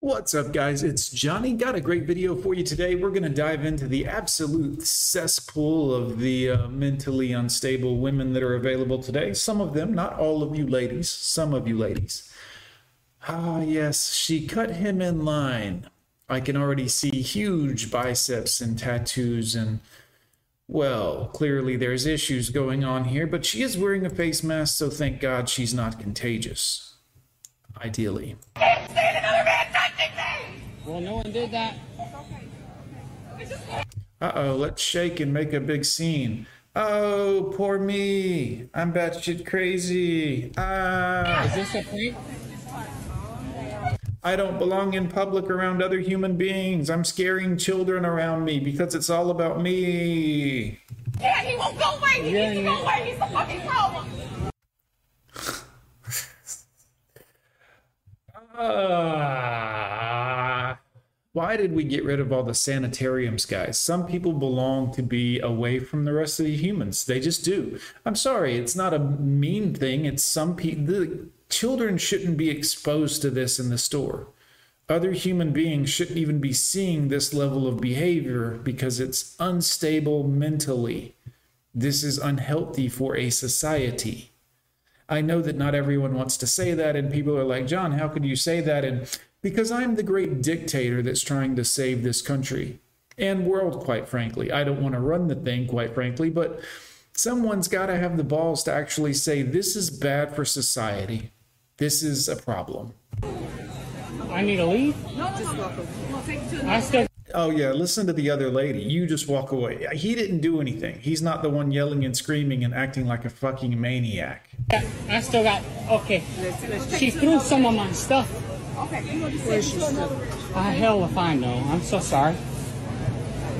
What's up, guys? It's Johnny. Got a great video for you today. We're going to dive into the absolute cesspool of the uh, mentally unstable women that are available today. Some of them, not all of you ladies, some of you ladies. Ah, yes, she cut him in line. I can already see huge biceps and tattoos and. Well, clearly there's issues going on here, but she is wearing a face mask, so thank God she's not contagious. Ideally. Well, no one did that. Uh oh, let's shake and make a big scene. Oh, poor me. I'm batshit crazy. Ah, Is this a prank? I don't belong in public around other human beings. I'm scaring children around me because it's all about me. Yeah, he won't go away. He Yeah, needs to go away. He's the fucking problem. Ah. Why did we get rid of all the sanitariums, guys? Some people belong to be away from the rest of the humans. They just do. I'm sorry, it's not a mean thing. It's some people. The children shouldn't be exposed to this in the store. Other human beings shouldn't even be seeing this level of behavior because it's unstable mentally. This is unhealthy for a society. I know that not everyone wants to say that, and people are like, John, how could you say that? And because I'm the great dictator that's trying to save this country and world, quite frankly. I don't want to run the thing, quite frankly, but someone's got to have the balls to actually say, this is bad for society. This is a problem. I need to leave? No, just walk away. I still. Oh, yeah, listen to the other lady. You just walk away. He didn't do anything. He's not the one yelling and screaming and acting like a fucking maniac. I still got. Okay. She threw some of my stuff. Okay, you know, just say you don't know. Ah, hell if I know. I'm so sorry.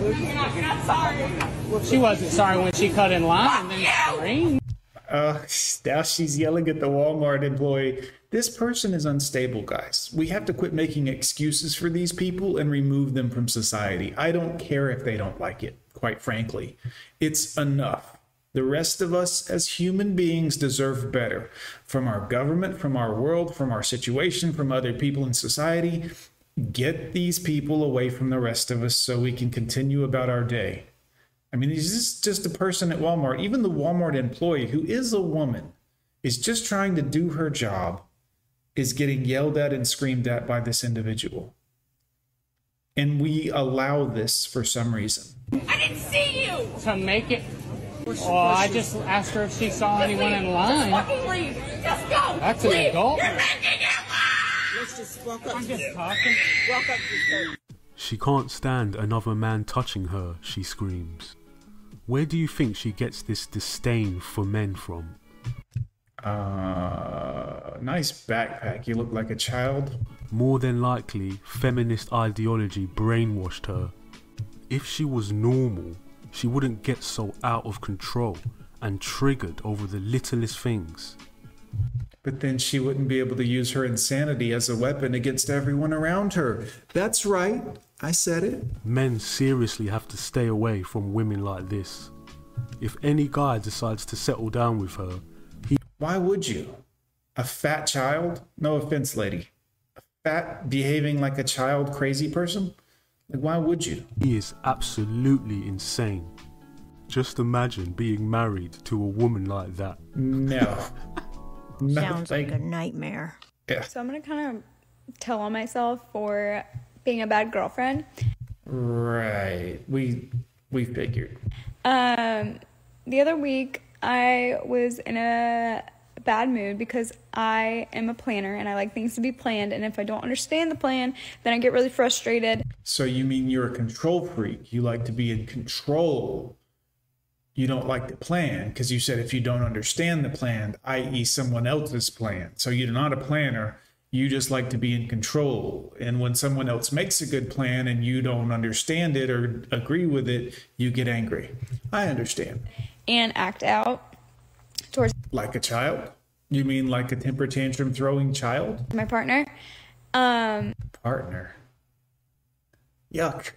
You're not, you're not sorry. She wasn't sorry when she cut in line and then screamed. Uh, now she's yelling at the Walmart employee. This person is unstable, guys. We have to quit making excuses for these people and remove them from society. I don't care if they don't like it, quite frankly. It's enough. The rest of us as human beings deserve better from our government, from our world, from our situation, from other people in society. Get these people away from the rest of us so we can continue about our day. I mean, is this just a person at Walmart? Even the Walmart employee, who is a woman, is just trying to do her job, is getting yelled at and screamed at by this individual. And we allow this for some reason. I didn't see you. To make it. Well, I just asked her if she saw anyone in Just line. fucking leave. Just go. That's an adult. You're making it loud. Let's just walk up I'm to just them. talking. Walk up to them. She can't stand another man touching her, she screams. Where do you think she gets this disdain for men from? Uh, nice backpack. You look like a child. More than likely, feminist ideology brainwashed her. If she was normal, she wouldn't get so out of control and triggered over the littlest things. But then she wouldn't be able to use her insanity as a weapon against everyone around her. That's right. I said it. Men seriously have to stay away from women like this. If any guy decides to settle down with her, he. Why would you? A fat child? No offense, lady. A fat, behaving like a child, crazy person? Like, why would you? he is absolutely insane. Just imagine being married to a woman like that. No. no Sounds like a nightmare. yeah. So I'm gonna kind of tell on myself for being a bad girlfriend. Right. We we figured. Um, the other week I was in a bad mood because I am a planner and I like things to be planned. And if I don't understand the plan, then I get really frustrated. So you mean you're a control freak? You like to be in control. You don't like the plan because you said if you don't understand the plan, i.e., someone else's plan. So you're not a planner. You just like to be in control. And when someone else makes a good plan and you don't understand it or agree with it, you get angry. I understand. and act out towards Like a child? You mean like a temper tantrum throwing child? my partner. Um, Partner. Yuck.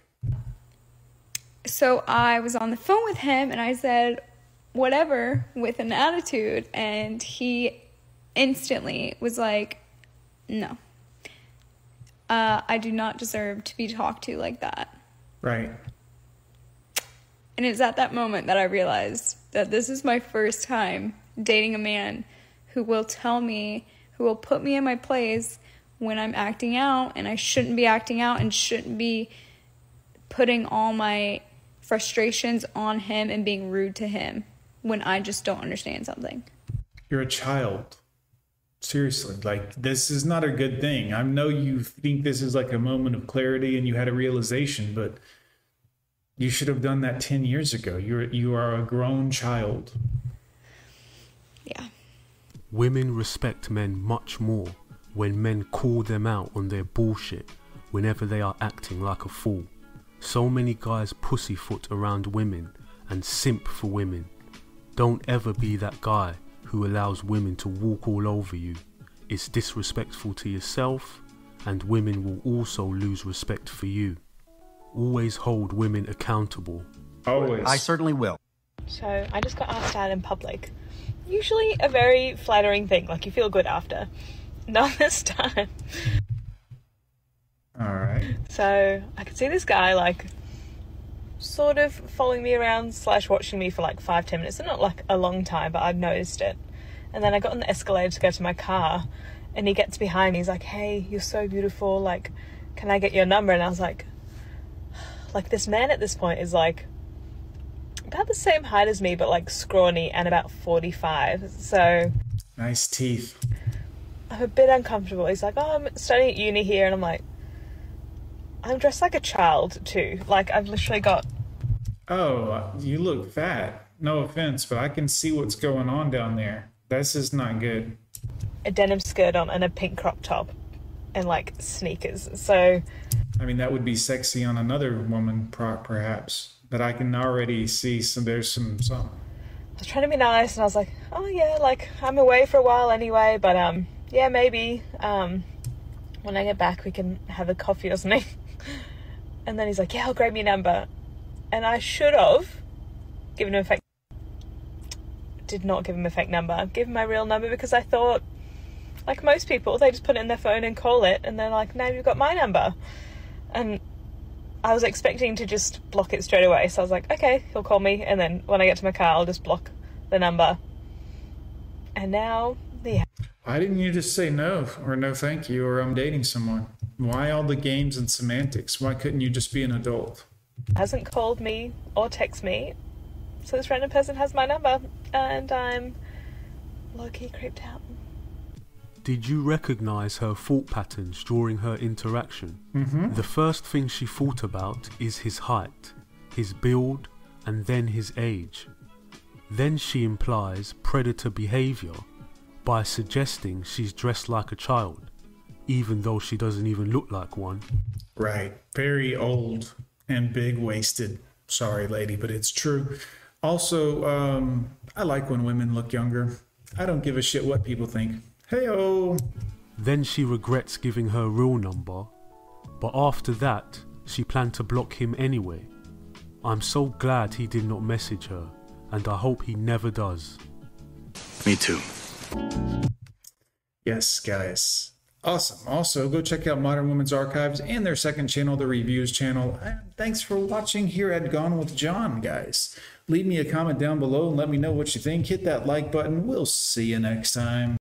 so I was on the phone with him and I said, whatever, with an attitude. And he instantly was like, no. uh, I do not deserve to be talked to like that. Right. And it's at that moment that I realized that this is my first time dating a man who will tell me, who will put me in my place when I'm acting out and I shouldn't be acting out and shouldn't be putting all my frustrations on him and being rude to him when I just don't understand something. You're a child. Seriously, like this is not a good thing. I know you think this is like a moment of clarity and you had a realization, but you should have done that 10 years ago. You're you are a grown child. Yeah. Women respect men much more when men call them out on their bullshit whenever they are acting like a fool. So many guys pussyfoot around women and simp for women. Don't ever be that guy who allows women to walk all over you. It's disrespectful to yourself, and women will also lose respect for you. Always hold women accountable. Always. I certainly will. So I just got asked out in public. Usually a very flattering thing, like you feel good after. Not this time. All right. So I could see this guy like sort of following me around slash watching me for like five, ten minutes. So not like a long time, but I'd noticed it. And then I got on the escalator to go to my car and he gets behind me, he's like, Hey, you're so beautiful, like, can I get your number? And I was like like this man at this point is like about the same height as me, but like scrawny and about 45. So Nice teeth. I'm a bit uncomfortable. He's like, Oh, I'm studying at uni here. And I'm like, I'm dressed like a child too. Like, I've literally got, Oh, you look fat. No offense, but I can see what's going on down there. This is not good. a denim skirt on and a pink crop top and like sneakers. So I mean, that would be sexy on another woman, perhaps. But I can already see some. There's some some. I was trying to be nice and I was like, oh yeah, like I'm away for a while anyway, but um, yeah, maybe um, when I get back we can have a coffee or something. and then he's like, yeah, I'll grab your number. And I should have given him a fake. Did not give him a fake number. Give him my real number because I thought, like most people, they just put it in their phone and call it, and they're like, now you've got my number. And I was expecting to just block it straight away. So I was like, okay, he'll call me. And then when I get to my car, I'll just block the number. And now, yeah. Why didn't you just say no or no thank you or I'm dating someone? Why all the games and semantics? Why couldn't you just be an adult? Hasn't called me or text me. So this random person has my number. And I'm low key creeped out. Did you recognize her thought patterns during her interaction? Mm-hmm. The first thing she thought about is his height, his build, and then his age. Then she implies predator behavior by suggesting she's dressed like a child, even though she doesn't even look like one. Right. Very old and big waisted. Sorry, lady, but it's true. Also, um, I like when women look younger. I don't give a shit what people think. Hey, oh. Then she regrets giving her real number, but after that, she planned to block him anyway. I'm so glad he did not message her, and I hope he never does. Me too. Yes, guys. Awesome. Also, go check out Modern Women's Archives and their second channel, the Reviews channel. And thanks for watching here at Gone with John, guys. Leave me a comment down below and let me know what you think. Hit that like button. We'll see you next time.